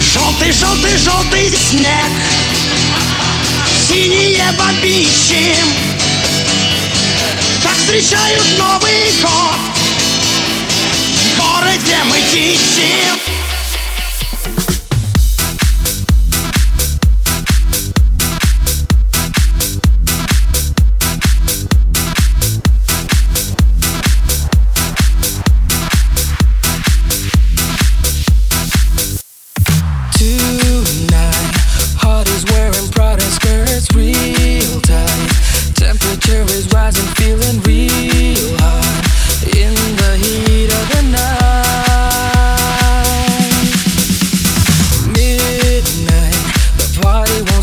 Желтый, желтый, желтый снег. Синие бабищи. Так встречают Новый год. В городе мы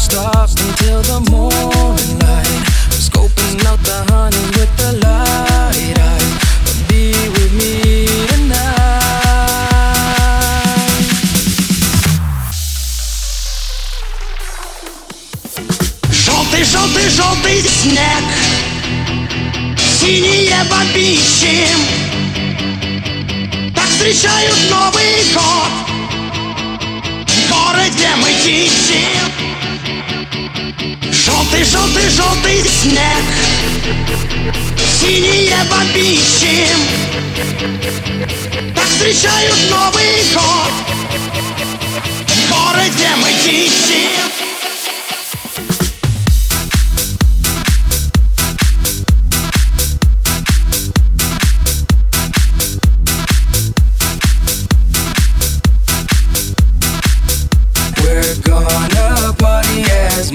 тихим желтый, желтый снег. Синие бабищи. Так встречают Новый год. В городе мы тихим Желтый, желтый, желтый снег Синие бабищи Так встречают Новый год. В городе мы тихим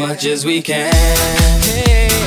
much as we can. Hey.